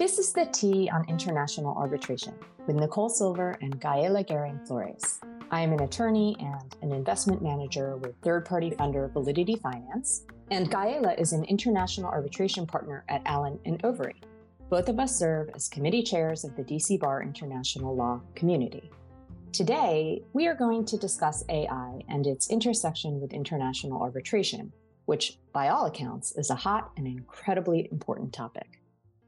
This is the Tea on International Arbitration with Nicole Silver and Gaela Gehring Flores. I am an attorney and an investment manager with third party funder Validity Finance, and Gaela is an international arbitration partner at Allen and Overy. Both of us serve as committee chairs of the DC Bar International Law community. Today, we are going to discuss AI and its intersection with international arbitration, which, by all accounts, is a hot and incredibly important topic.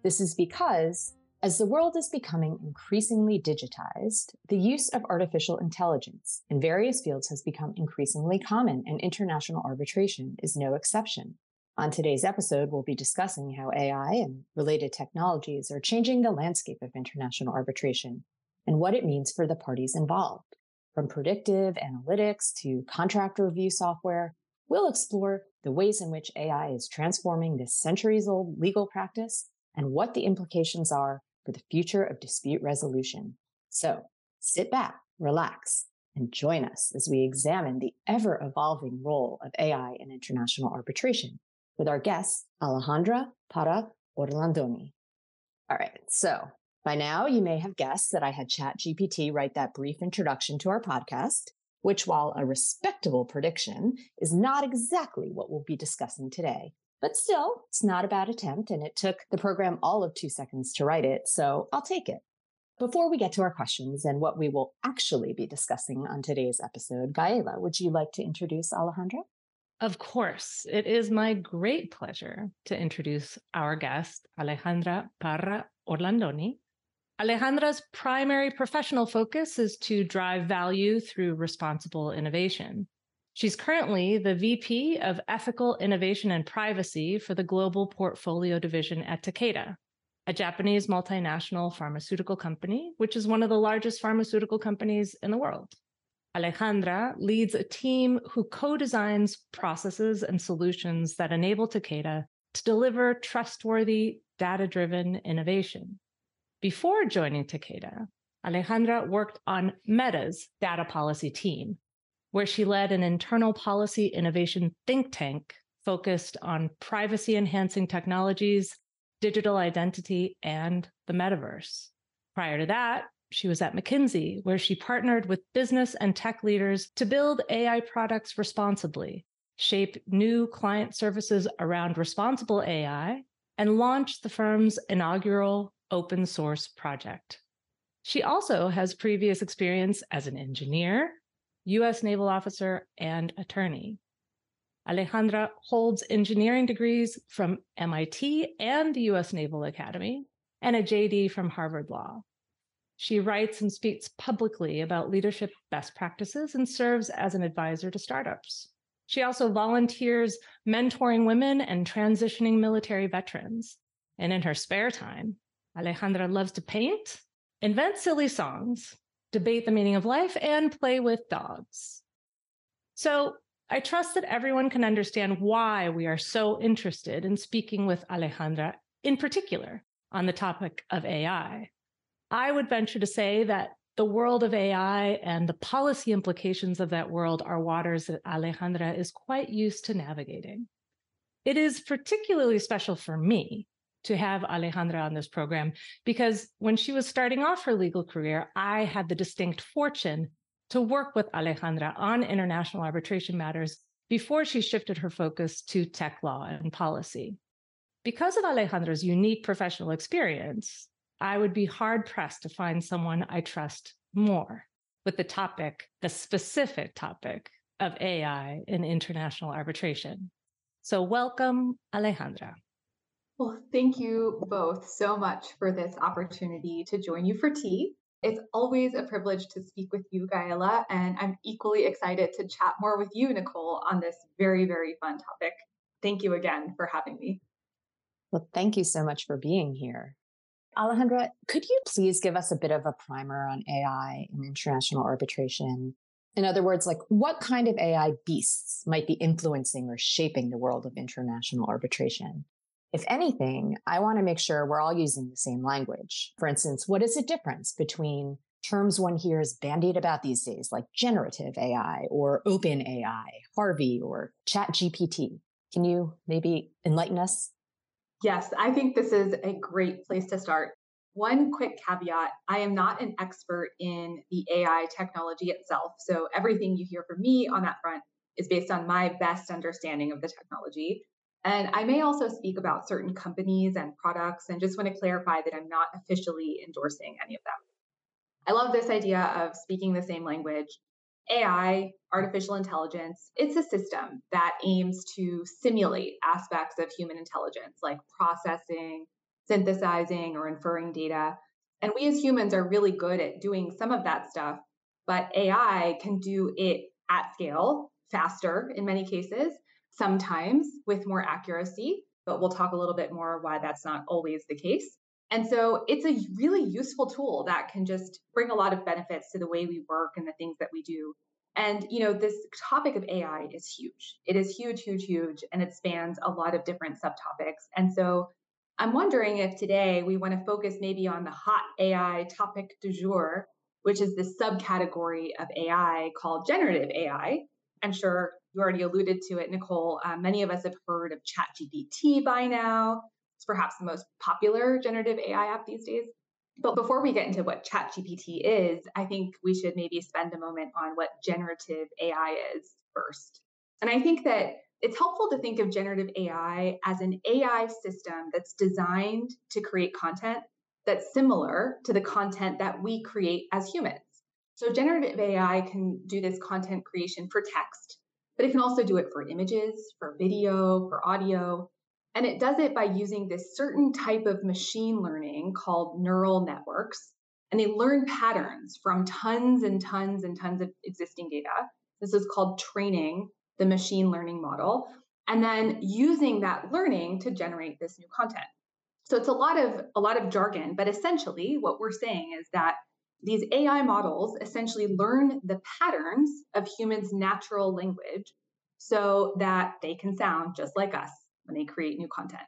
This is because as the world is becoming increasingly digitized, the use of artificial intelligence in various fields has become increasingly common, and international arbitration is no exception. On today's episode, we'll be discussing how AI and related technologies are changing the landscape of international arbitration and what it means for the parties involved. From predictive analytics to contract review software, we'll explore the ways in which AI is transforming this centuries old legal practice and what the implications are for the future of dispute resolution. So sit back, relax, and join us as we examine the ever evolving role of AI in international arbitration with our guest, Alejandra Parra Orlandoni. All right. So by now you may have guessed that I had ChatGPT write that brief introduction to our podcast, which while a respectable prediction is not exactly what we'll be discussing today. But still, it's not a bad attempt, and it took the program all of two seconds to write it, so I'll take it. Before we get to our questions and what we will actually be discussing on today's episode, Gaela, would you like to introduce Alejandra? Of course. It is my great pleasure to introduce our guest, Alejandra Parra Orlandoni. Alejandra's primary professional focus is to drive value through responsible innovation. She's currently the VP of Ethical Innovation and Privacy for the Global Portfolio Division at Takeda, a Japanese multinational pharmaceutical company, which is one of the largest pharmaceutical companies in the world. Alejandra leads a team who co designs processes and solutions that enable Takeda to deliver trustworthy, data driven innovation. Before joining Takeda, Alejandra worked on Meta's data policy team, where she led an internal policy innovation think tank focused on privacy enhancing technologies, digital identity, and the metaverse. Prior to that, she was at McKinsey, where she partnered with business and tech leaders to build AI products responsibly, shape new client services around responsible AI, and launch the firm's inaugural open source project. She also has previous experience as an engineer, U.S. naval officer, and attorney. Alejandra holds engineering degrees from MIT and the U.S. Naval Academy and a JD from Harvard Law. She writes and speaks publicly about leadership best practices and serves as an advisor to startups. She also volunteers mentoring women and transitioning military veterans. And in her spare time, Alejandra loves to paint, invent silly songs, debate the meaning of life, and play with dogs. So I trust that everyone can understand why we are so interested in speaking with Alejandra, in particular, on the topic of AI. I would venture to say that the world of AI and the policy implications of that world are waters that Alejandra is quite used to navigating. It is particularly special for me to have Alejandra on this program because when she was starting off her legal career, I had the distinct fortune to work with Alejandra on international arbitration matters before she shifted her focus to tech law and policy. Because of Alejandra's unique professional experience, I would be hard pressed to find someone I trust more with the topic, the specific topic of AI in international arbitration. So, welcome, Alejandra. Well, thank you both so much for this opportunity to join you for tea. It's always a privilege to speak with you, Gaela, and I'm equally excited to chat more with you, Nicole, on this very, very fun topic. Thank you again for having me. Well, thank you so much for being here. Alejandra, could you please give us a bit of a primer on AI and international arbitration? In other words, like what kind of AI beasts might be influencing or shaping the world of international arbitration? If anything, I want to make sure we're all using the same language. For instance, what is the difference between terms one hears bandied about these days, like generative AI or open AI, Harvey or chat GPT? Can you maybe enlighten us? Yes, I think this is a great place to start. One quick caveat I am not an expert in the AI technology itself. So everything you hear from me on that front is based on my best understanding of the technology. And I may also speak about certain companies and products and just want to clarify that I'm not officially endorsing any of them. I love this idea of speaking the same language. AI, artificial intelligence, it's a system that aims to simulate aspects of human intelligence like processing, synthesizing, or inferring data. And we as humans are really good at doing some of that stuff, but AI can do it at scale, faster in many cases, sometimes with more accuracy. But we'll talk a little bit more why that's not always the case. And so it's a really useful tool that can just bring a lot of benefits to the way we work and the things that we do. And you know, this topic of AI is huge. It is huge, huge, huge, and it spans a lot of different subtopics. And so I'm wondering if today we want to focus maybe on the hot AI topic du jour, which is this subcategory of AI called generative AI. I'm sure you already alluded to it, Nicole. Uh, many of us have heard of ChatGPT by now. It's perhaps the most popular generative AI app these days. But before we get into what ChatGPT is, I think we should maybe spend a moment on what generative AI is first. And I think that it's helpful to think of generative AI as an AI system that's designed to create content that's similar to the content that we create as humans. So, generative AI can do this content creation for text, but it can also do it for images, for video, for audio. And it does it by using this certain type of machine learning called neural networks. And they learn patterns from tons and tons and tons of existing data. This is called training the machine learning model, and then using that learning to generate this new content. So it's a lot of a lot of jargon, but essentially what we're saying is that these AI models essentially learn the patterns of humans' natural language so that they can sound just like us when they create new content.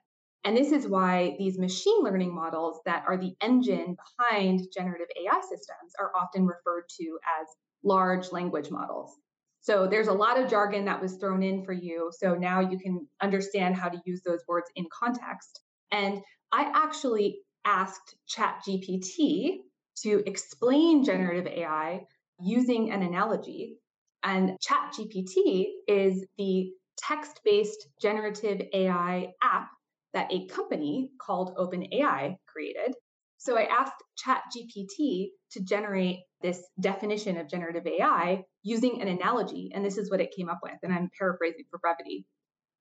And this is why these machine learning models that are the engine behind generative AI systems are often referred to as large language models. So there's a lot of jargon that was thrown in for you. So now you can understand how to use those words in context. And I actually asked ChatGPT to explain mm-hmm. generative AI using an analogy. And ChatGPT is the text based generative AI app that a company called OpenAI created. So I asked ChatGPT to generate this definition of generative AI using an analogy, and this is what it came up with, and I'm paraphrasing for brevity.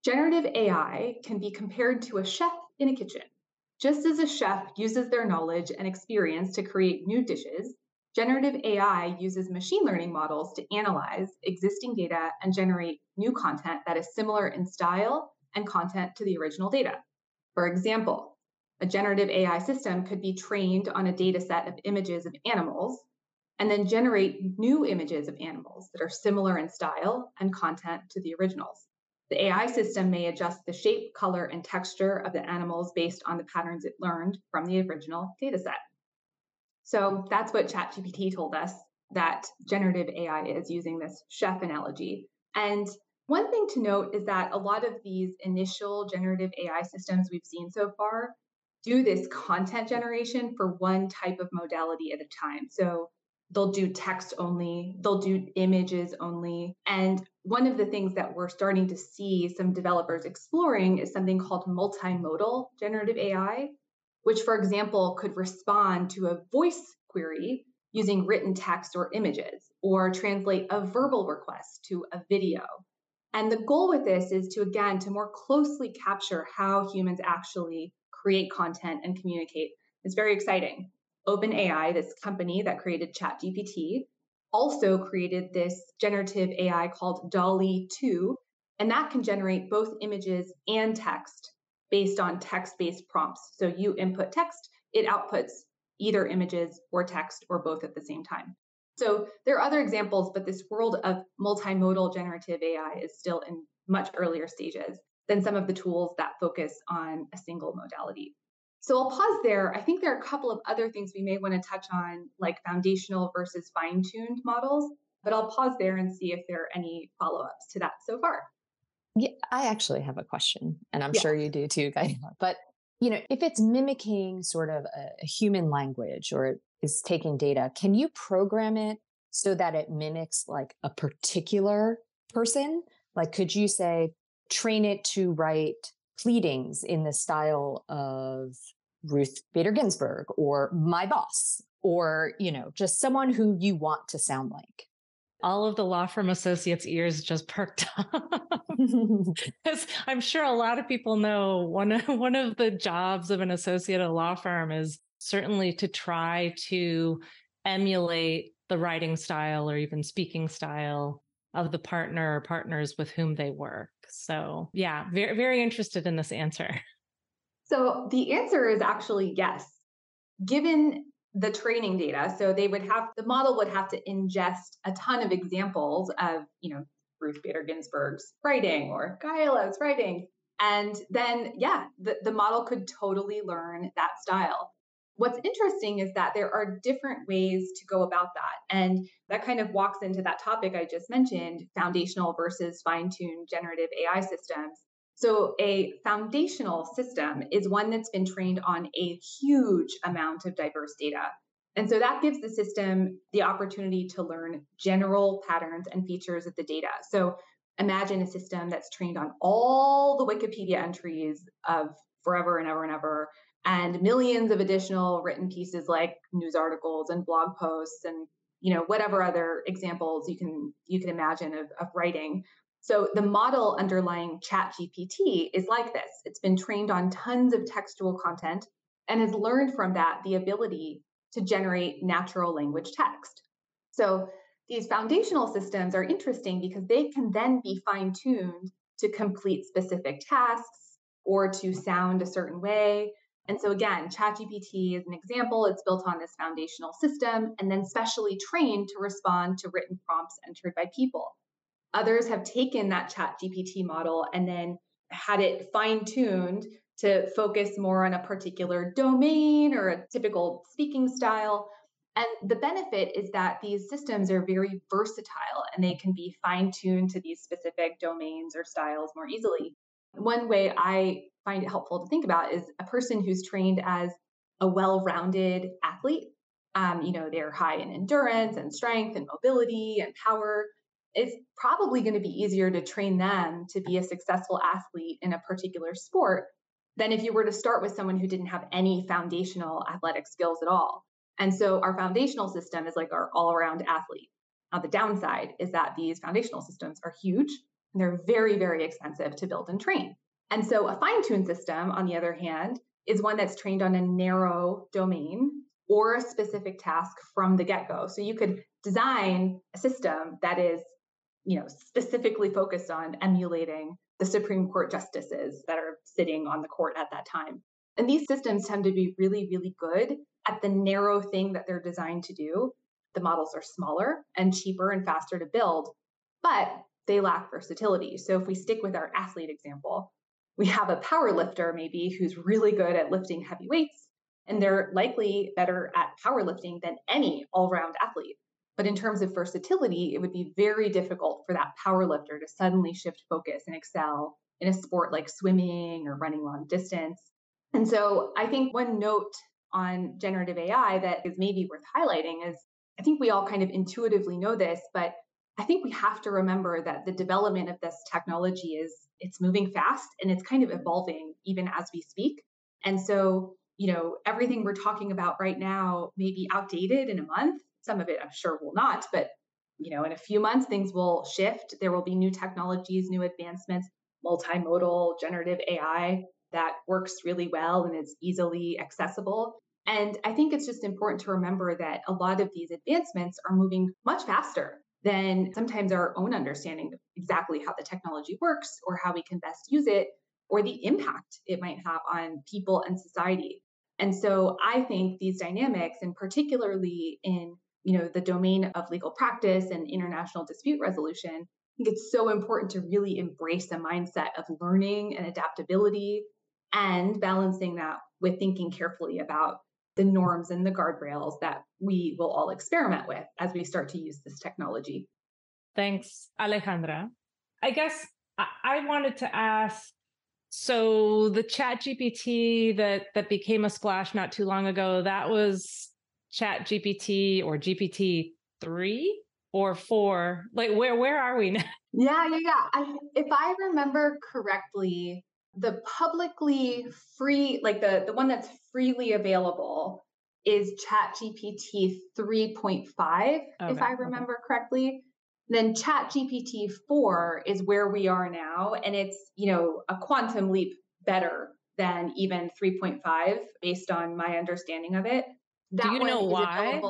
Generative AI can be compared to a chef in a kitchen. Just as a chef uses their knowledge and experience to create new dishes, generative AI uses machine learning models to analyze existing data and generate new content that is similar in style and content to the original data. For example, a generative AI system could be trained on a data set of images of animals and then generate new images of animals that are similar in style and content to the originals. The AI system may adjust the shape, color, and texture of the animals based on the patterns it learned from the original data set. So that's what ChatGPT told us that generative AI is using this chef analogy. And one thing to note is that a lot of these initial generative AI systems we've seen so far do this content generation for one type of modality at a time. So they'll do text only, they'll do images only. And one of the things that we're starting to see some developers exploring is something called multimodal generative AI, which, for example, could respond to a voice query using written text or images, or translate a verbal request to a video. And the goal with this is to, again, to more closely capture how humans actually create content and communicate. It's very exciting. OpenAI, this company that created ChatGPT, also created this generative AI called DALL-E 2, and that can generate both images and text based on text based prompts. So you input text, it outputs either images or text or both at the same time. So there are other examples, but this world of multimodal generative AI is still in much earlier stages than some of the tools that focus on a single modality. So I'll pause there. I think there are a couple of other things we may want to touch on, like foundational versus fine tuned models, but I'll pause there and see if there are any follow ups to that so far. Yeah, I actually have a question, and I'm yeah. sure you do too, Guy. But you know, if it's mimicking sort of a, a human language or is taking data, can you program it so that it mimics like a particular person? Like, could you say, train it to write pleadings in the style of Ruth Bader Ginsburg or my boss or, you know, just someone who you want to sound like? all of the law firm associates' ears just perked up. Cuz i'm sure a lot of people know one of, one of the jobs of an associate at a law firm is certainly to try to emulate the writing style or even speaking style of the partner or partners with whom they work. So, yeah, very very interested in this answer. So, the answer is actually yes. Given the training data. So they would have the model would have to ingest a ton of examples of, you know, Ruth Bader Ginsburg's writing or Gaela's writing. And then, yeah, the, the model could totally learn that style. What's interesting is that there are different ways to go about that. And that kind of walks into that topic I just mentioned foundational versus fine tuned generative AI systems. So, a foundational system is one that's been trained on a huge amount of diverse data. And so that gives the system the opportunity to learn general patterns and features of the data. So, imagine a system that's trained on all the Wikipedia entries of forever and ever and ever, and millions of additional written pieces like news articles and blog posts and you know whatever other examples you can you can imagine of, of writing so the model underlying ChatGPT is like this. It's been trained on tons of textual content and has learned from that the ability to generate natural language text. So these foundational systems are interesting because they can then be fine tuned to complete specific tasks or to sound a certain way. And so, again, ChatGPT is an example. It's built on this foundational system and then specially trained to respond to written prompts entered by people. Others have taken that ChatGPT model and then had it fine tuned to focus more on a particular domain or a typical speaking style. And the benefit is that these systems are very versatile and they can be fine tuned to these specific domains or styles more easily. One way I find it helpful to think about is a person who's trained as a well rounded athlete. Um, you know, they're high in endurance and strength and mobility and power it's probably going to be easier to train them to be a successful athlete in a particular sport than if you were to start with someone who didn't have any foundational athletic skills at all. And so our foundational system is like our all around athlete. Now, the downside is that these foundational systems are huge they're very, very expensive to build and train. And so a fine tuned system, on the other hand, is one that's trained on a narrow domain or a specific task from the get go. So you could design a system that is you know, specifically focused on emulating the Supreme Court justices that are sitting on the court at that time. And these systems tend to be really, really good at the narrow thing that they're designed to do. The models are smaller and cheaper and faster to build, but they lack versatility. So if we stick with our athlete example, we have a power lifter maybe who's really good at lifting heavy weights, and they're likely better at powerlifting than any all round athlete. But in terms of versatility, it would be very difficult for that power lifter to suddenly shift focus and excel in a sport like swimming or running long distance. And so I think one note on generative AI that is maybe worth highlighting is I think we all kind of intuitively know this, but I think we have to remember that the development of this technology is it's moving fast and it's kind of evolving even as we speak. And so, you know, everything we're talking about right now may be outdated in a month some of it I'm sure will not, but you know, in a few months things will shift. There will be new technologies, new advancements, multimodal generative AI that works really well and is easily accessible. And I think it's just important to remember that a lot of these advancements are moving much faster than sometimes our own understanding of exactly how the technology works or how we can best use it or the impact it might have on people and society. And so I think these dynamics, and particularly in you know the domain of legal practice and international dispute resolution i think it's so important to really embrace a mindset of learning and adaptability and balancing that with thinking carefully about the norms and the guardrails that we will all experiment with as we start to use this technology thanks alejandra i guess i wanted to ask So the Chat GPT that that became a splash not too long ago, that was Chat GPT or GPT three or four. Like where where are we now? Yeah, yeah, yeah. I, if I remember correctly, the publicly free, like the the one that's freely available, is ChatGPT 3.5, okay, if I remember correctly. Then ChatGPT 4 is where we are now, and it's you know a quantum leap better than even 3.5 based on my understanding of it. That Do you know why?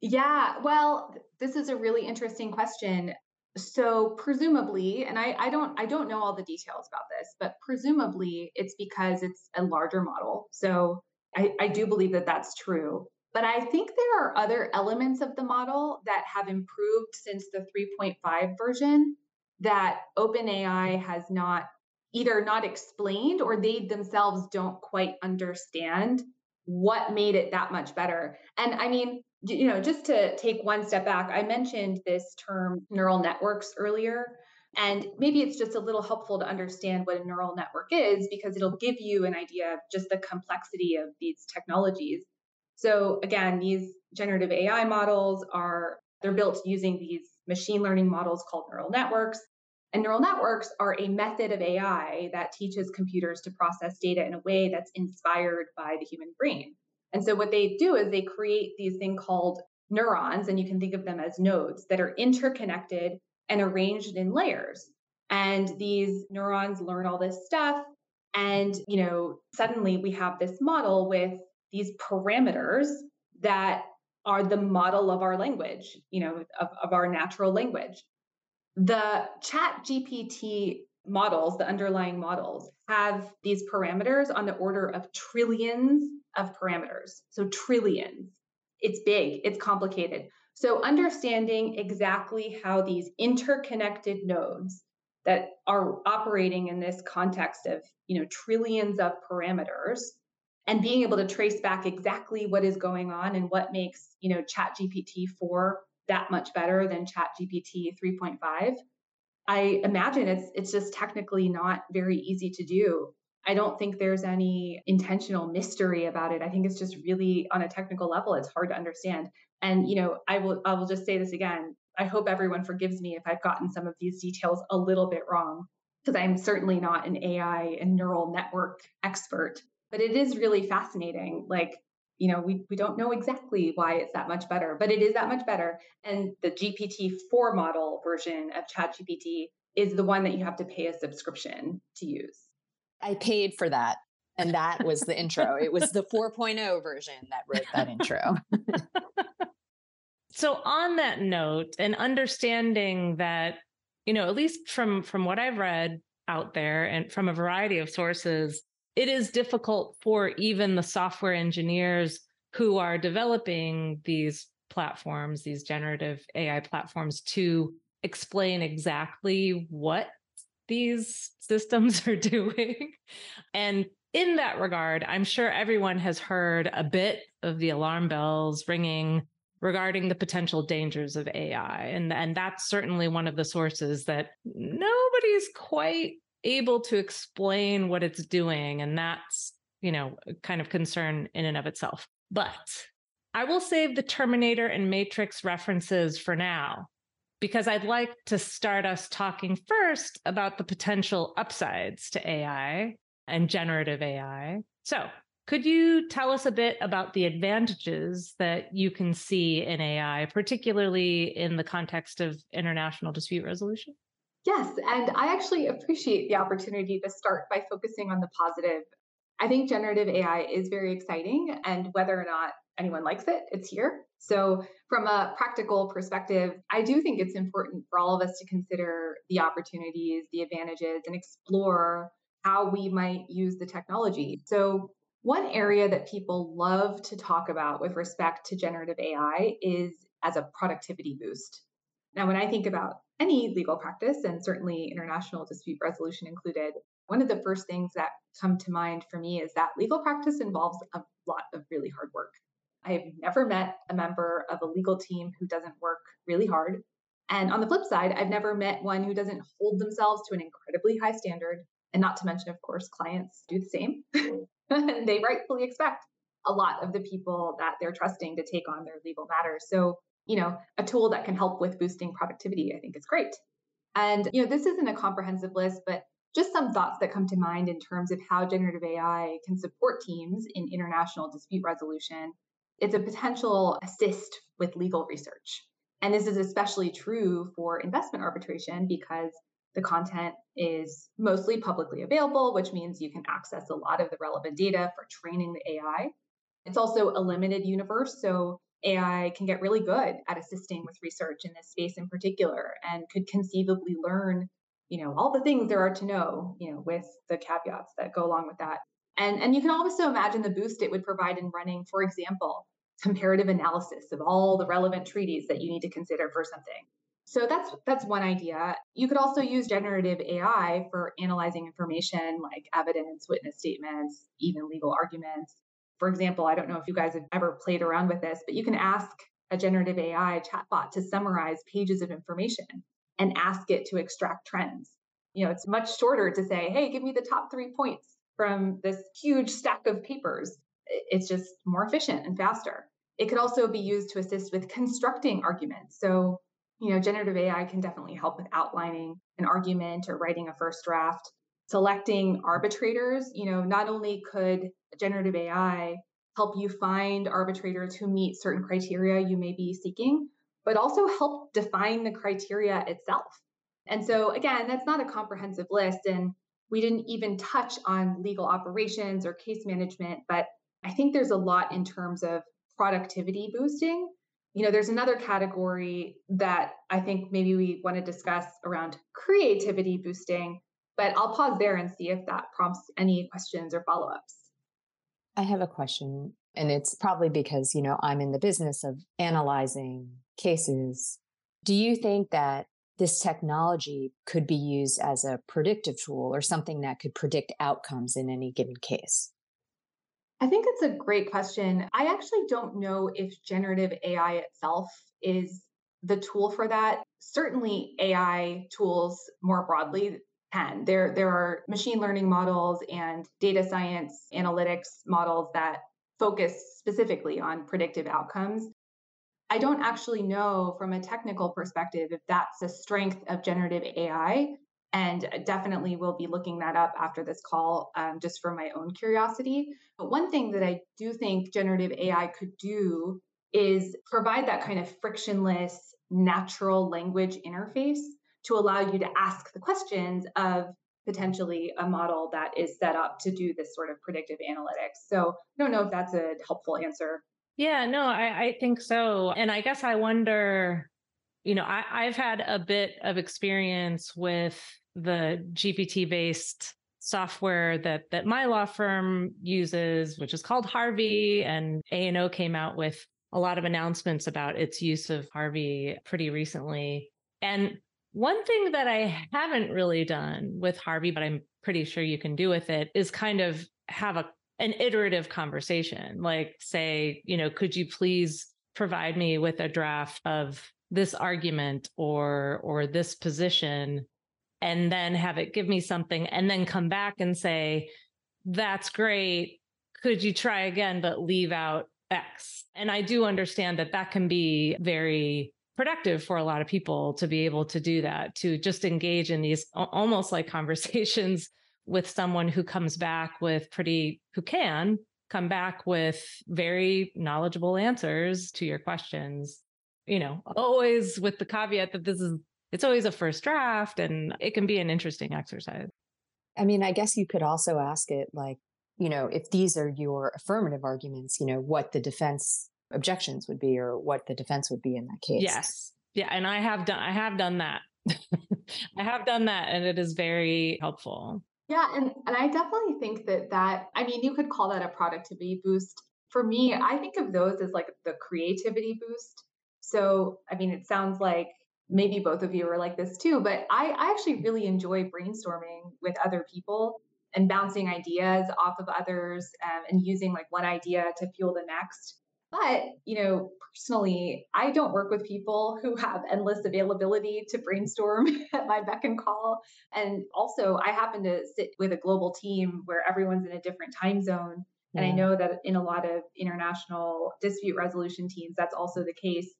Yeah, well, this is a really interesting question so presumably and I, I don't i don't know all the details about this but presumably it's because it's a larger model. So I, I do believe that that's true. But i think there are other elements of the model that have improved since the 3.5 version that openai has not either not explained or they themselves don't quite understand what made it that much better. And i mean you know, just to take one step back, I mentioned this term neural networks earlier. And maybe it's just a little helpful to understand what a neural network is because it'll give you an idea of just the complexity of these technologies. So again, these generative AI models are they're built using these machine learning models called neural networks. And neural networks are a method of AI that teaches computers to process data in a way that's inspired by the human brain. And so what they do is they create these thing called neurons, and you can think of them as nodes that are interconnected and arranged in layers. And these neurons learn all this stuff. And, you know, suddenly we have this model with these parameters that are the model of our language, you know, of, of our natural language. The chat GPT models, the underlying models, have these parameters on the order of trillions of parameters. So, trillions. It's big, it's complicated. So, understanding exactly how these interconnected nodes that are operating in this context of you know trillions of parameters and being able to trace back exactly what is going on and what makes you know chat gpt 4 that much better than chat gpt 3.5 I imagine it's it's just technically not very easy to do. I don't think there's any intentional mystery about it. I think it's just really on a technical level it's hard to understand. And you know, I will I will just say this again. I hope everyone forgives me if I've gotten some of these details a little bit wrong because I'm certainly not an AI and neural network expert, but it is really fascinating. Like you know, we, we don't know exactly why it's that much better, but it is that much better. And the GPT-4 model version of ChatGPT is the one that you have to pay a subscription to use. I paid for that. And that was the intro. It was the 4.0 version that wrote that intro. so on that note, and understanding that, you know, at least from from what I've read out there and from a variety of sources, it is difficult for even the software engineers who are developing these platforms, these generative AI platforms, to explain exactly what these systems are doing. and in that regard, I'm sure everyone has heard a bit of the alarm bells ringing regarding the potential dangers of AI. And, and that's certainly one of the sources that nobody's quite able to explain what it's doing. And that's, you know, kind of concern in and of itself. But I will save the Terminator and Matrix references for now, because I'd like to start us talking first about the potential upsides to AI and generative AI. So, could you tell us a bit about the advantages that you can see in AI, particularly in the context of international dispute resolution? Yes, and I actually appreciate the opportunity to start by focusing on the positive. I think generative AI is very exciting, and whether or not anyone likes it, it's here. So, from a practical perspective, I do think it's important for all of us to consider the opportunities, the advantages, and explore how we might use the technology. So, one area that people love to talk about with respect to generative AI is as a productivity boost. Now, when I think about any legal practice, and certainly international dispute resolution included, one of the first things that come to mind for me is that legal practice involves a lot of really hard work. I have never met a member of a legal team who doesn't work really hard. And on the flip side, I've never met one who doesn't hold themselves to an incredibly high standard And not to mention, of course, clients do the same. and they rightfully expect a lot of the people that they're trusting to take on their legal matters. So, you know, a tool that can help with boosting productivity, I think is great. And, you know, this isn't a comprehensive list, but just some thoughts that come to mind in terms of how generative AI can support teams in international dispute resolution. It's a potential assist with legal research. And this is especially true for investment arbitration because the content is mostly publicly available, which means you can access a lot of the relevant data for training the AI. It's also a limited universe, so AI can get really good at assisting with research in this space in particular and could conceivably learn, you know, all the things there are to know, you know, with the caveats that go along with that. And, and you can also imagine the boost it would provide in running, for example, comparative analysis of all the relevant treaties that you need to consider for something. So that's that's one idea. You could also use generative AI for analyzing information like evidence, witness statements, even legal arguments. For example, I don't know if you guys have ever played around with this, but you can ask a generative AI chatbot to summarize pages of information and ask it to extract trends. You know, it's much shorter to say, "Hey, give me the top 3 points from this huge stack of papers." It's just more efficient and faster. It could also be used to assist with constructing arguments. So, you know, generative AI can definitely help with outlining an argument or writing a first draft. Selecting arbitrators, you know, not only could generative AI help you find arbitrators who meet certain criteria you may be seeking, but also help define the criteria itself. And so, again, that's not a comprehensive list. And we didn't even touch on legal operations or case management, but I think there's a lot in terms of productivity boosting you know, there's another category that I think maybe we want to discuss around creativity boosting, but I'll pause there and see if that prompts any questions or follow ups. I have a question, and it's probably because, you know, I'm in the business of analyzing cases. Do you think that this technology could be used as a predictive tool or something that could predict outcomes in any given case? I think it's a great question. I actually don't know if generative AI itself is the tool for that. Certainly, AI tools more broadly can. There, there are machine learning models and data science analytics models that focus specifically on predictive outcomes. I don't actually know from a technical perspective if that's a strength of generative AI and definitely will be looking that up after this call um, just for my own curiosity. But one thing that I do think generative AI could do is provide that kind of frictionless, natural language interface to allow you to ask the questions of potentially a model that is set up to do this sort of predictive analytics. So I don't know if that's a helpful answer. Yeah, no, I, I think so. And I guess I wonder, you know, I, I've had a bit of experience with the GPT based software that that my law firm uses, which is called Harvey, and A and O came out with a lot of announcements about its use of Harvey pretty recently. And one thing that I haven't really done with Harvey, but I'm pretty sure you can do with it, is kind of have a an iterative conversation. Like say, you know, could you please provide me with a draft of this argument or or this position and then have it give me something and then come back and say, that's great. Could you try again, but leave out X? And I do understand that that can be very productive for a lot of people to be able to do that, to just engage in these almost like conversations with someone who comes back with pretty, who can come back with very knowledgeable answers to your questions. You know, always with the caveat that this is it's always a first draft and it can be an interesting exercise. I mean, I guess you could also ask it like, you know, if these are your affirmative arguments, you know, what the defense objections would be or what the defense would be in that case. Yes. Yeah. And I have done I have done that. I have done that and it is very helpful. Yeah, and and I definitely think that that I mean, you could call that a productivity boost. For me, I think of those as like the creativity boost. So, I mean, it sounds like maybe both of you are like this too, but I, I actually really enjoy brainstorming with other people and bouncing ideas off of others um, and using like one idea to fuel the next. But, you know, personally, I don't work with people who have endless availability to brainstorm at my beck and call. And also, I happen to sit with a global team where everyone's in a different time zone. Yeah. And I know that in a lot of international dispute resolution teams, that's also the case.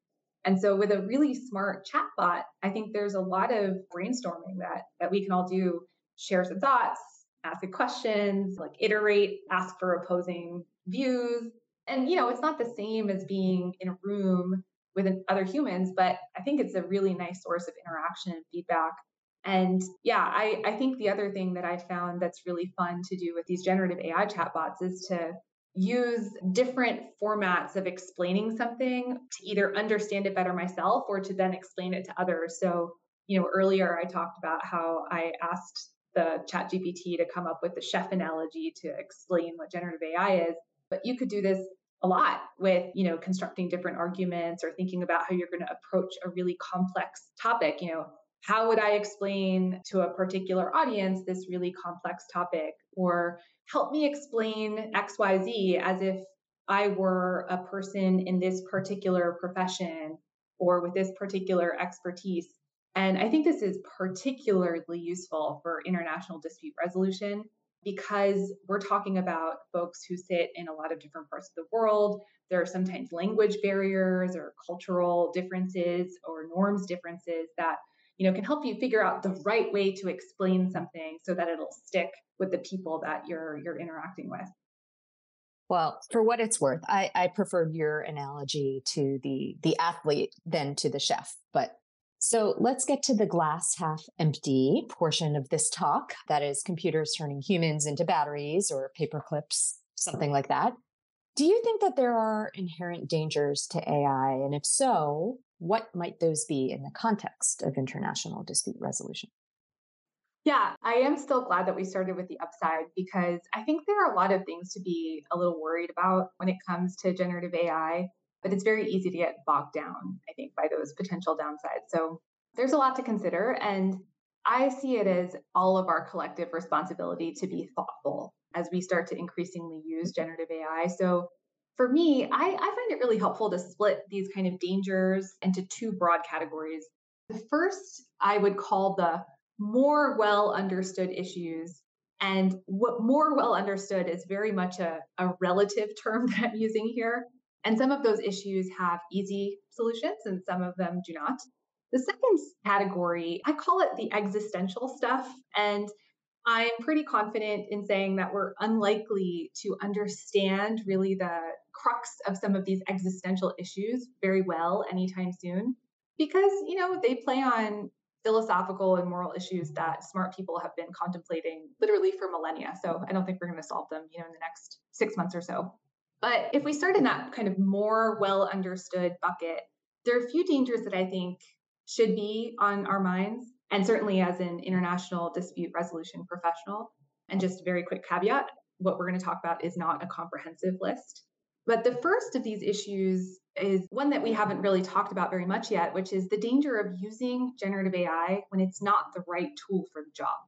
And so with a really smart chatbot, I think there's a lot of brainstorming that that we can all do, share some thoughts, ask questions, like iterate, ask for opposing views, and you know it's not the same as being in a room with other humans but i think it's a really nice source of interaction and feedback. And yeah i i think the other thing that i found that's really fun to do with these generative ai chatbots is to use different formats of explaining something to either understand it better myself or to then explain it to others. So you know earlier i talked about how i asked the chat gpt to come up with the chef analogy to explain what generative ai is but you could do this a lot with you know constructing different arguments or thinking about how you're going to approach a really complex topic you know how would i explain to a particular audience this really complex topic? Or help me explain xyz as if i were a person in this particular profession or with this particular expertise. And i think this is particularly useful for international dispute resolution because we're talking about folks who sit in a lot of different parts of the world. There are sometimes language barriers or cultural differences or norms differences that you know can help you figure out the right way to explain something so that it'll stick with the people that you're you're interacting with. Well, for what it's worth, I, I preferred your analogy to the the athlete than to the chef, but so let's get to the glass half empty portion of this talk. That is computers turning humans into batteries or paper clips, something like that. Do you think that there are inherent dangers to AI? And if so, what might those be in the context of international dispute resolution? Yeah, I am still glad that we started with the upside because I think there are a lot of things to be a little worried about when it comes to generative AI but it's very easy to get bogged down, I think, by those potential downsides. So there's a lot to consider. And I see it as all of our collective responsibility to be thoughtful as we start to increasingly use generative AI. So for me, I, I find it really helpful to split these kind of dangers into two broad categories. The first I would call the more well understood issues. And what more well understood is very much a, a relative term that I'm using here. And some of those issues have easy solutions and some of them do not. The second category, I call it the existential stuff. And I'm pretty confident in saying that we're unlikely to understand really the crux of some of these existential issues very well anytime soon because, you know, they play on philosophical and moral issues that smart people have been contemplating literally for millennia. So I don't think we're going to solve them, you know, in the next 6 months or so. But if we start in that kind of more well understood bucket, there are a few dangers that I think should be on our minds. And certainly as an international dispute resolution professional, and just a very quick caveat what we're going to talk about is not a comprehensive list. But the first of these issues is one that we haven't really talked about very much yet, which is the danger of using generative AI when it's not the right tool for the job.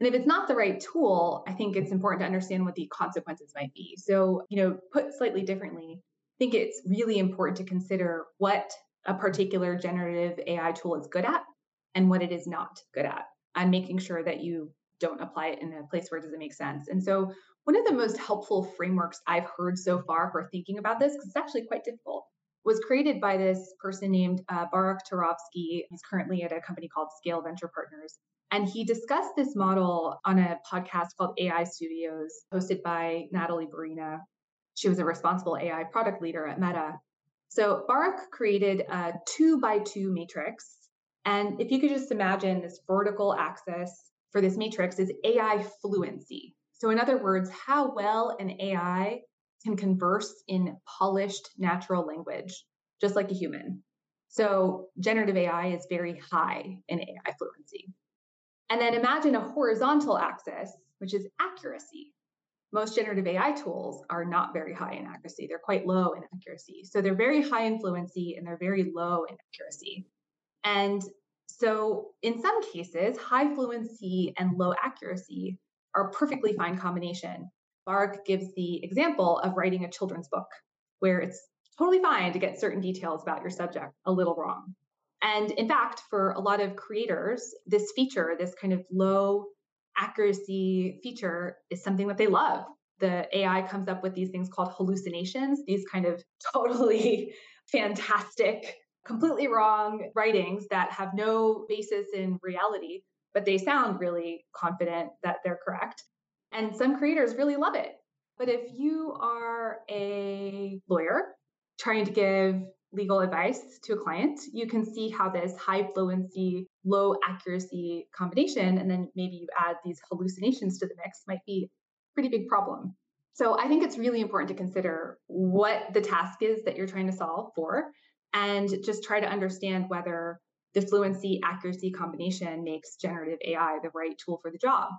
And if it's not the right tool, I think it's important to understand what the consequences might be. So, you know, put slightly differently, I think it's really important to consider what a particular generative AI tool is good at and what it is not good at, and making sure that you don't apply it in a place where it doesn't make sense. And so, one of the most helpful frameworks I've heard so far for thinking about this, because it's actually quite difficult, was created by this person named uh, Barak Turovsky. He's currently at a company called Scale Venture Partners. And he discussed this model on a podcast called AI Studios, hosted by Natalie Barina. She was a responsible AI product leader at Meta. So Barak created a two by two matrix. And if you could just imagine this vertical axis for this matrix is AI fluency. So, in other words, how well an AI can converse in polished natural language, just like a human. So, generative AI is very high in AI fluency. And then imagine a horizontal axis, which is accuracy. Most generative AI tools are not very high in accuracy. They're quite low in accuracy. So they're very high in fluency and they're very low in accuracy. And so in some cases, high fluency and low accuracy are a perfectly fine combination. Barak gives the example of writing a children's book where it's totally fine to get certain details about your subject a little wrong. And in fact, for a lot of creators, this feature, this kind of low accuracy feature, is something that they love. The AI comes up with these things called hallucinations, these kind of totally fantastic, completely wrong writings that have no basis in reality, but they sound really confident that they're correct. And some creators really love it. But if you are a lawyer trying to give legal advice to a client, you can see how this high fluency, low accuracy combination, and then maybe you add these hallucinations to the mix, might be a pretty big problem. So I think it's really important to consider what the task is that you're trying to solve for and just try to understand whether the fluency accuracy combination makes generative AI the right tool for the job.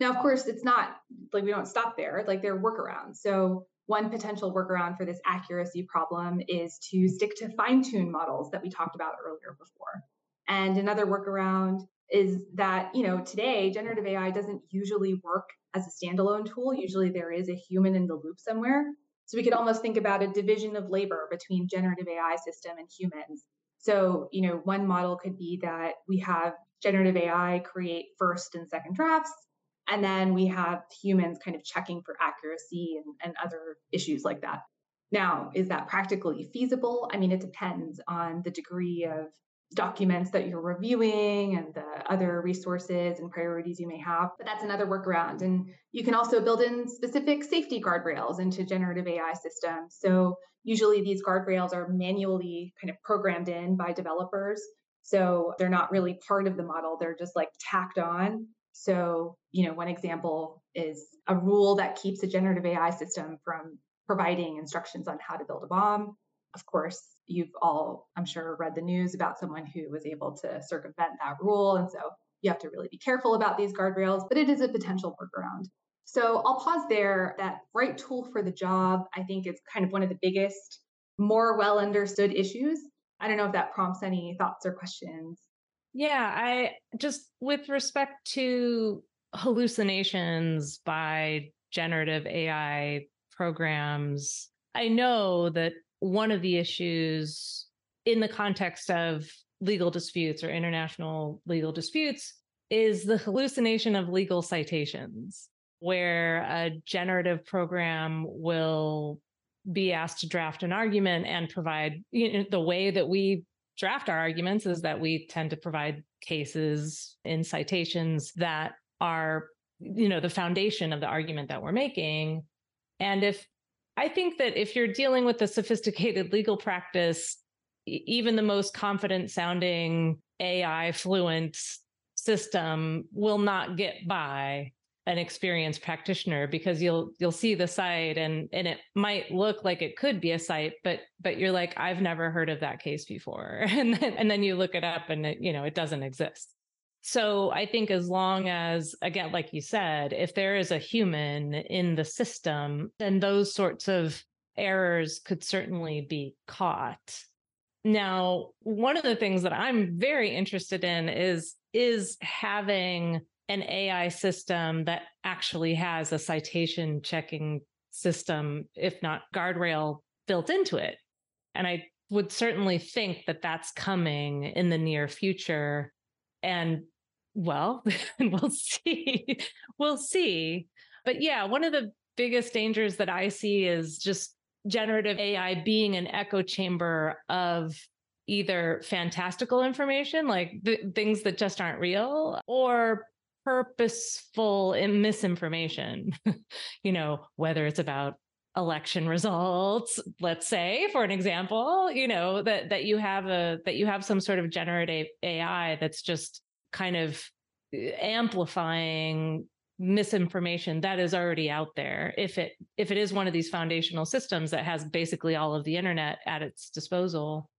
Now, of course, it's not like we don't stop there, like there are workarounds. So one potential workaround for this accuracy problem is to stick to fine tune models that we talked about earlier before. And another workaround is that, you know, today generative AI doesn't usually work as a standalone tool. Usually there is a human in the loop somewhere. So we could almost think about a division of labor between generative AI system and humans. So, you know, one model could be that we have generative AI create first and second drafts and then we have humans kind of checking for accuracy and, and other issues like that. Now, is that practically feasible? I mean, it depends on the degree of documents that you're reviewing and the other resources and priorities you may have. But that's another workaround. And you can also build in specific safety guardrails into generative AI systems. So usually these guardrails are manually kind of programmed in by developers. So they're not really part of the model, they're just like tacked on so, you know, one example is a rule that keeps a generative AI system from providing instructions on how to build a bomb. Of course, you've all, I'm sure, read the news about someone who was able to circumvent that rule. And so you have to really be careful about these guardrails, but it is a potential workaround. So I'll pause there. That right tool for the job, I think, is kind of one of the biggest, more well understood issues. I don't know if that prompts any thoughts or questions yeah, I just with respect to hallucinations by generative AI programs, I know that one of the issues in the context of legal disputes or international legal disputes is the hallucination of legal citations, where a generative program will be asked to draft an argument and provide you know, the way that we draft our arguments is that we tend to provide cases in citations that are you know the foundation of the argument that we're making. And if i think that if you're dealing with a sophisticated legal practice even the most confident sounding ai fluent system will not get by an experienced practitioner because you'll you'll see the cite and and it might look like it could be a cite but but you're like I've never heard of that case before and then and then you look it up and it, you know it doesn't exist. So I think as long as again like you said if there is a human in the system then those sorts of errors could certainly be caught. Now, one of the things that I'm very interested in is is having an AI system that actually has a citation checking system, if not guardrail, built into it. And I would certainly think that that's coming in the near future. And well, we'll see. we'll see. But yeah, one of the biggest dangers that I see is just generative AI being an echo chamber of either fantastical information, like th- things that just aren't real, or purposeful misinformation, you know, whether it's about election results let's say for an example you know that that you have a that you have some sort of generative ai that's just kind of eh, amplifying misinformation that is already out there. If it if it is one of these foundational systems that has basically all of the internet at its disposal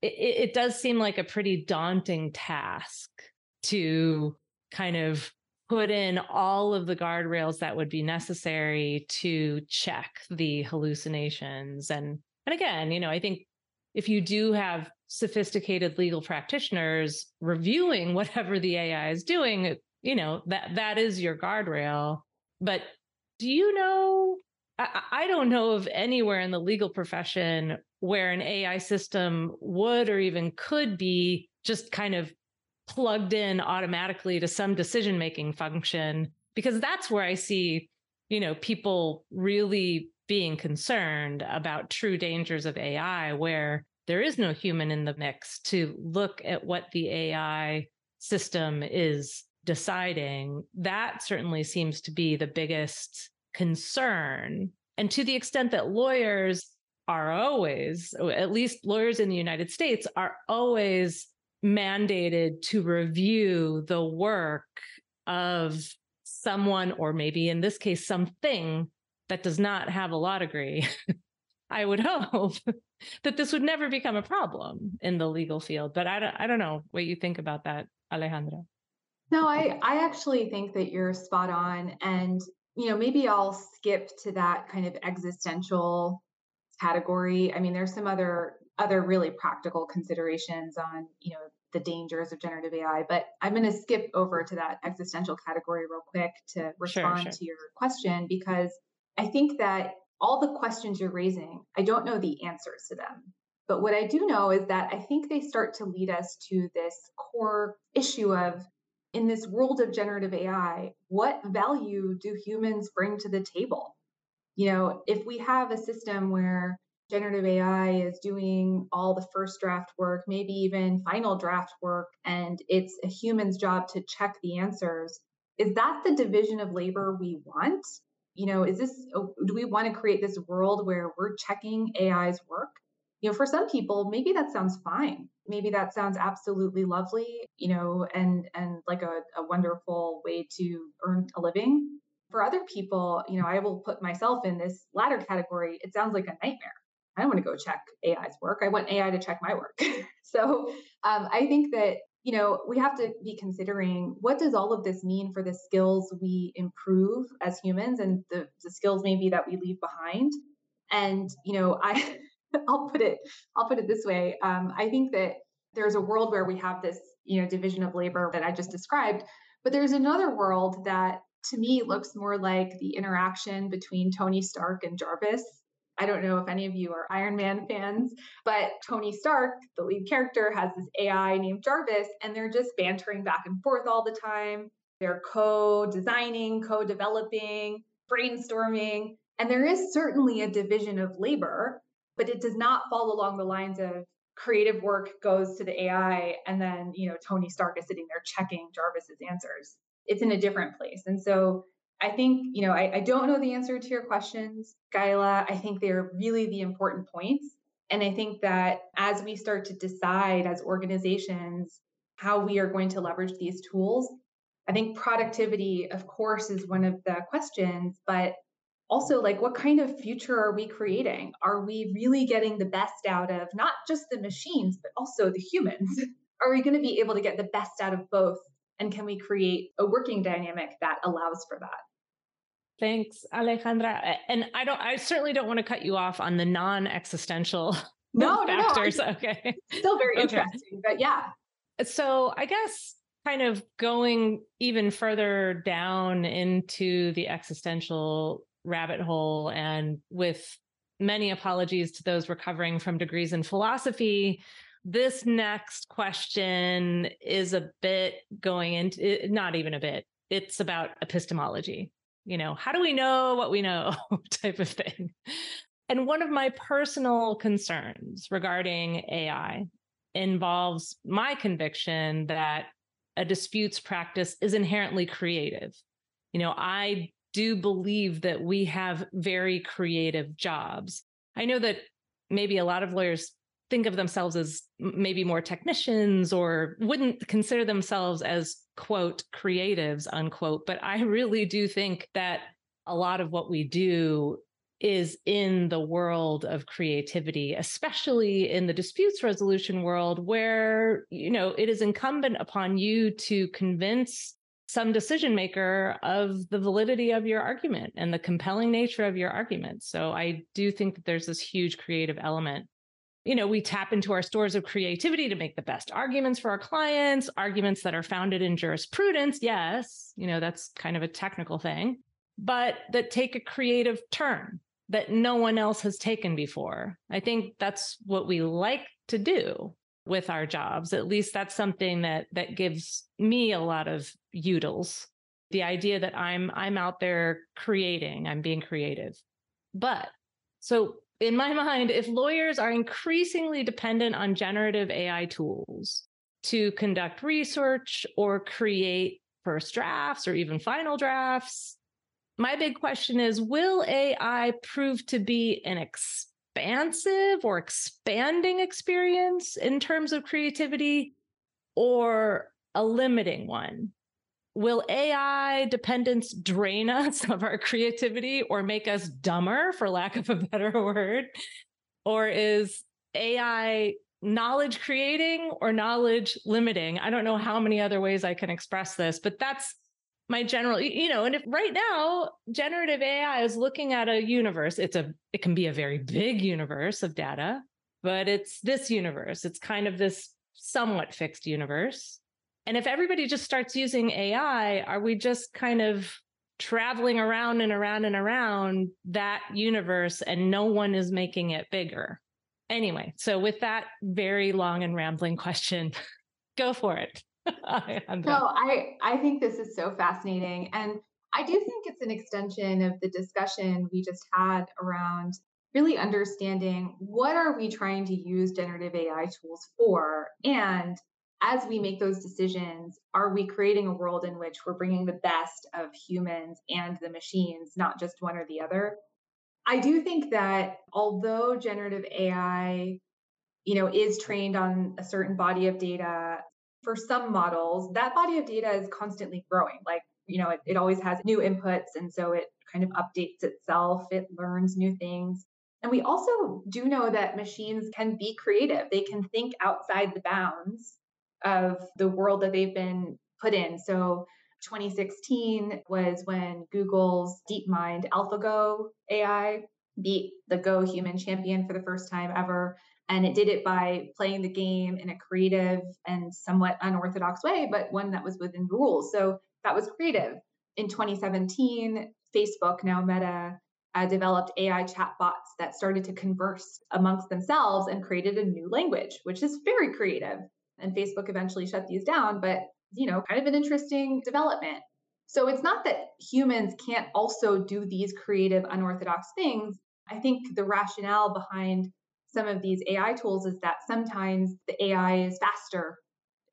it, it does seem like a pretty daunting task to kind of put in all of the guardrails that would be necessary to check the hallucinations. And and again you know i think if you do have sophisticated legal practitioners reviewing whatever the ai is doing you know that that is your guardrail. But do you know I, I don't know of anywhere in the legal profession where an AI system would or even could be just kind of plugged in automatically to some decision making function because that's where I see, you know, people really being concerned about true dangers of AI where there is no human in the mix to look at what the AI system is deciding. That certainly seems to be the biggest concern. And to the extent that lawyers are always, at least lawyers in the United States, are always mandated to review the work of someone, or maybe in this case, something that does not have a law degree. I would hope that this would never become a problem in the legal field. But I don't, I don't know what you think about that, Alejandra. No, I, I actually think that you're spot on. And, you know, maybe I'll skip to that kind of existential category. I mean, there's some other other really practical considerations on, you know, the dangers of generative AI, but I'm going to skip over to that existential category real quick to respond sure, sure. to your question because I think that all the questions you're raising, I don't know the answers to them. But what I do know is that I think they start to lead us to this core issue of in this world of generative AI, what value do humans bring to the table? You know, if we have a system where generative AI is doing all the first draft work, maybe even final draft work, and it's a human's job to check the answers, is that the division of labor we want? You know, is this, oh, do we want to create this world where we're checking AI's work? You know, for some people, maybe that sounds fine. Maybe that sounds absolutely lovely, you know, and and like a, a wonderful way to earn a living. For other people, you know, I will put myself in this latter category. It sounds like a nightmare I don't want to go check AI's work. I want AI to check my work. so um, I think that you know we have to be considering what does all of this mean for the skills we improve as humans and the, the skills maybe that we leave behind. And you know, I I'll put it I'll put it this way. Um, I think that there's a world where we have this you know division of labor that I just described, but there's another world that to me looks more like the interaction between Tony Stark and Jarvis I don't know if any of you are Iron Man fans, but Tony Stark, the lead character, has this AI named Jarvis, and they're just bantering back and forth all the time. They're co designing, co developing, brainstorming. And there is certainly a division of labor, but it does not fall along the lines of creative work goes to the AI and then, you know, Tony Stark is sitting there checking Jarvis's answers. It's in a different place. And so I think, you know, I, I don't know the answer to your questions, Gaela. I think they're really the important points. And I think that as we start to decide as organizations how we are going to leverage these tools, I think productivity, of course, is one of the questions, but also like what kind of future are we creating? Are we really getting the best out of not just the machines, but also the humans? Are we going to be able to get the best out of both? And can we create a working dynamic that allows for that? Thanks, Alejandra. And I don't I certainly don't want to cut you off on the non-existential no, factors. No, no. Okay. Still very okay. interesting, but yeah. So I guess kind of going even further down into the existential rabbit hole and with many apologies to those recovering from degrees in philosophy this next question is a bit going into not even a bit it's about epistemology you know, how do we know what we know type of thing. And one of my personal concerns regarding AI involves my conviction that a disputes practice is inherently creative. You know, I do believe that we have very creative jobs. I know that maybe a lot of lawyers think of themselves as maybe more technicians or wouldn't consider themselves as quote creatives unquote but i really do think that a lot of what we do is in the world of creativity especially in the disputes resolution world where you know it is incumbent upon you to convince some decision maker of the validity of your argument and the compelling nature of your argument. So i do think that there's this huge creative element you know, we tap into our stores of creativity to make the best arguments for our clients, arguments that are founded in jurisprudence. Yes, you know, that's kind of a technical thing, but that take a creative turn, that no one else has taken before. I think that's what we like to do with our jobs. At least that's something that that gives me a lot of utils. The idea that I'm I'm out there creating, I'm being creative. But so in my mind, if lawyers are increasingly dependent on generative AI tools to conduct research or create first drafts or even final drafts, my big question is will AI prove to be an expansive or expanding experience in terms of creativity or a limiting one? Will AI dependence drain us of our creativity or make us dumber, for lack of a better word? Or is AI knowledge creating or knowledge limiting? I don't know how many other ways I can express this, but that's my general you know and if right now generative ai is looking at a universe it's a it can be a very big universe of data but it's this universe it's kind of this somewhat fixed universe and if everybody just starts using ai are we just kind of traveling around and around and around that universe and no one is making it bigger? Anyway so with that very long and rambling question go for it. No, I I think this is so fascinating, and I do think it's an extension of the discussion we just had around really understanding what are we trying to use generative AI tools for, and as we make those decisions, are we creating a world in which we're bringing the best of humans and the machines, not just one or the other? I do think that although generative AI you know is trained on a certain body of data for some models, that body of data is constantly growing. Like, you know, it, it always has new inputs. And so it kind of updates itself, it learns new things. And we also do know that machines can be creative, they can think outside the bounds of the world that they've been put in. So 2016 was when Google's DeepMind AlphaGo AI beat the Go human champion for the first time ever. And it did it by playing the game in a creative and somewhat unorthodox way, but one that was within the rules. So that was creative. In 2017, Facebook, now Meta, uh, developed AI chatbots that started to converse amongst themselves and created a new language, which is very creative. And Facebook eventually shut these down, but you know, kind of an interesting development. So it's not that humans can't also do these creative, unorthodox things. I think the rationale behind some of these AI tools is that sometimes the AI is faster,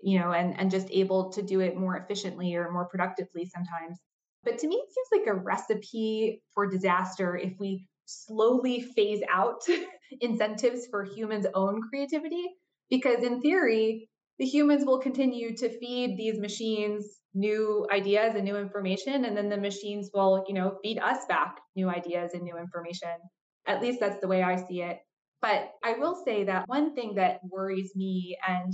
you know, and, and just able to do it more efficiently or more productively sometimes. But to me, it seems like a recipe for disaster if we slowly phase out incentives for humans' own creativity. Because in theory, the humans will continue to feed these machines new ideas and new information, and then the machines will, you know, feed us back new ideas and new information. At least that's the way I see it. But I will say that one thing that worries me, and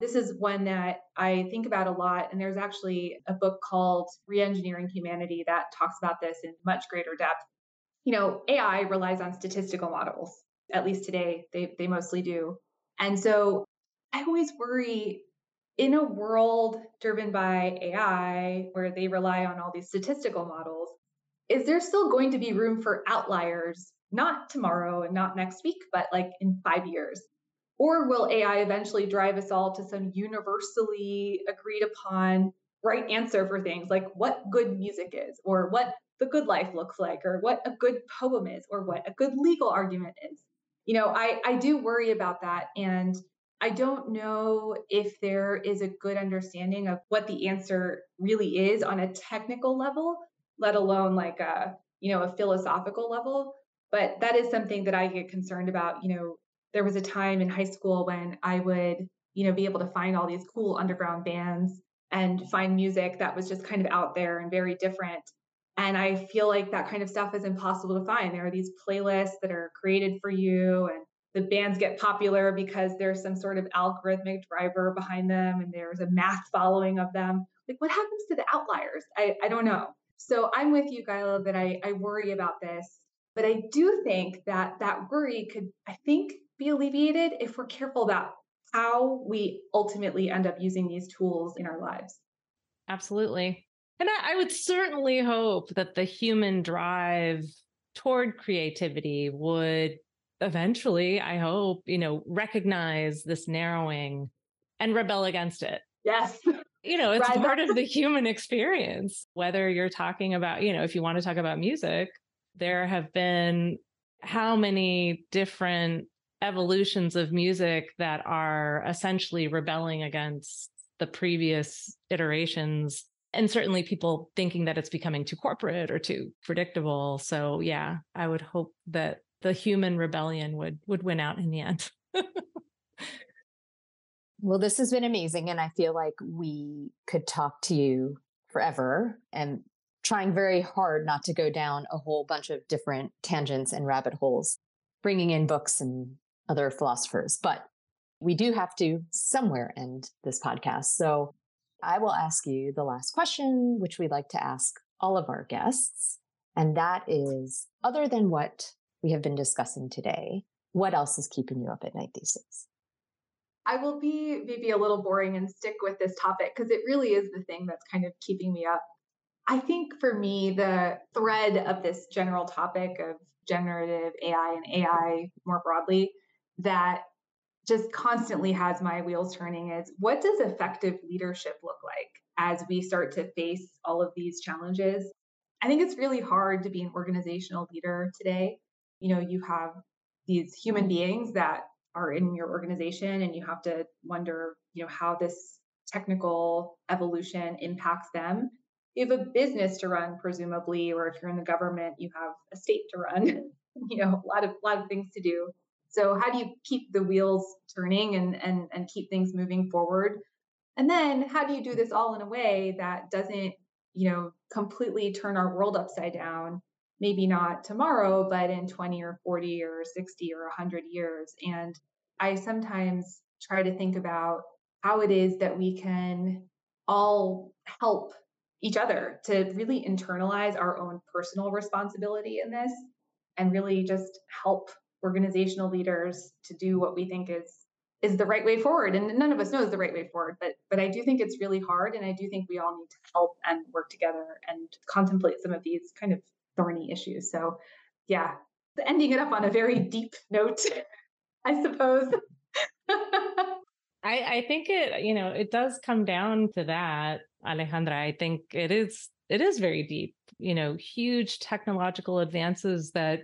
this is one that I think about a lot, and there's actually a book called Reengineering Humanity that talks about this in much greater depth. You know, AI relies on statistical models, at least today, they, they mostly do. And so I always worry in a world driven by AI, where they rely on all these statistical models, is there still going to be room for outliers not tomorrow and not next week, but like in five years? Or will AI eventually drive us all to some universally agreed upon right answer for things like what good music is, or what the good life looks like, or what a good poem is, or what a good legal argument is? You know, I, I do worry about that. And I don't know if there is a good understanding of what the answer really is on a technical level, let alone like a, you know, a philosophical level. But that is something that I get concerned about. You know, there was a time in high school when I would, you know, be able to find all these cool underground bands and find music that was just kind of out there and very different. And I feel like that kind of stuff is impossible to find. There are these playlists that are created for you, and the bands get popular because there's some sort of algorithmic driver behind them and there's a math following of them. Like, what happens to the outliers? I, I don't know. So I'm with you, Gaela, that I, I worry about this. But I do think that that worry could, I think, be alleviated if we're careful about how we ultimately end up using these tools in our lives. Absolutely. And I, I would certainly hope that the human drive toward creativity would eventually, I hope, you know, recognize this narrowing and rebel against it. Yes. You know, it's right. part of the human experience. Whether you're talking about, you know, if you want to talk about music, there have been how many different evolutions of music that are essentially rebelling against the previous iterations and certainly people thinking that it's becoming too corporate or too predictable so yeah i would hope that the human rebellion would would win out in the end well this has been amazing and i feel like we could talk to you forever and trying very hard not to go down a whole bunch of different tangents and rabbit holes bringing in books and other philosophers but we do have to somewhere end this podcast so I will ask you the last question, which we like to ask all of our guests. And that is other than what we have been discussing today, what else is keeping you up at night these days? I will be maybe a little boring and stick with this topic because it really is the thing that's kind of keeping me up. I think for me, the thread of this general topic of generative AI and AI more broadly that just constantly has my wheels turning is what does effective leadership look like as we start to face all of these challenges? I think it's really hard to be an organizational leader today. You know, you have these human beings that are in your organization and you have to wonder, you know, how this technical evolution impacts them. You have a business to run, presumably, or if you're in the government, you have a state to run. you know, a lot of lot of things to do. So how do you keep the wheels turning and and and keep things moving forward? And then how do you do this all in a way that doesn't, you know, completely turn our world upside down? Maybe not tomorrow, but in 20 or 40 or 60 or 100 years. And I sometimes try to think about how it is that we can all help each other to really internalize our own personal responsibility in this and really just help organizational leaders to do what we think is is the right way forward and none of us knows the right way forward but but i do think it's really hard and i do think we all need to help and work together and contemplate some of these kind of thorny issues so yeah ending it up on a very deep note i suppose I, I think it you know it does come down to that alejandra i think it is it is very deep you know huge technological advances that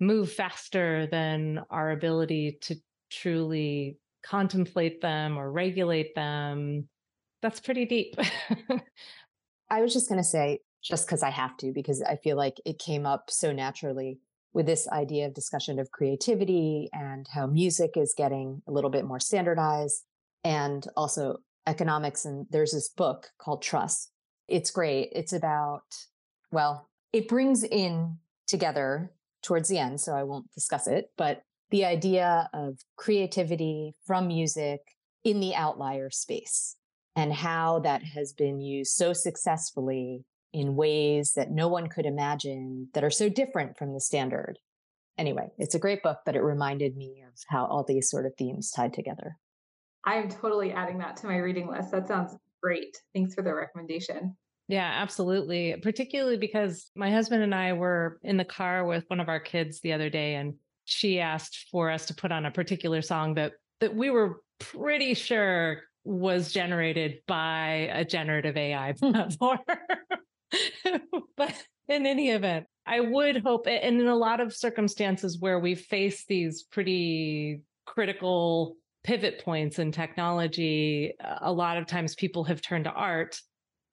move faster than our ability to truly contemplate them or regulate them. That's pretty deep. I was just going to say, just because I have to, because I feel like it came up so naturally with this idea of discussion of creativity and how music is getting a little bit more standardized and also economics. And there's this book called Trust. It's great. It's about, well, it brings in together towards the end, so I won't discuss it. But the idea of creativity from music in the outlier space and how that has been used so successfully in ways that no one could imagine that are so different from the standard. Anyway, it's a great book, but it reminded me of how all these sort of themes tied together. I'm totally adding that to my reading list. That sounds great. Thanks for the recommendation. Yeah, absolutely. Particularly because my husband and I were in the car with one of our kids the other day and she asked for us to put on a particular song that that we were pretty sure was generated by a generative AI platform. but in any event, I would hope and in a lot of circumstances where we face these pretty critical pivot points in technology, a lot of times people have turned to art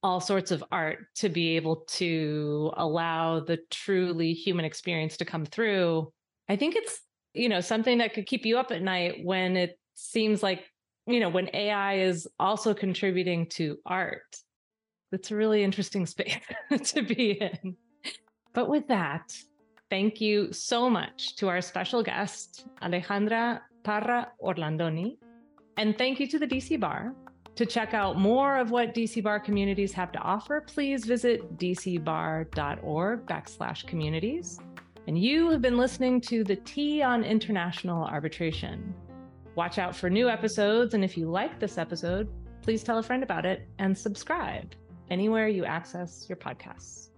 all sorts of art to be able to allow the truly human experience to come through. I think it's, you know, something that could keep you up at night when it seems like, you know, when AI is also contributing to art. It's a really interesting space to be in. But with that, thank you so much to our special guest, Alejandra Parra Orlandoni. And thank you to the DC Bar to check out more of what DC Bar communities have to offer, please visit dcbar.org backslash communities. And you have been listening to the Tea on International Arbitration. Watch out for new episodes. And if you like this episode, please tell a friend about it and subscribe anywhere you access your podcasts.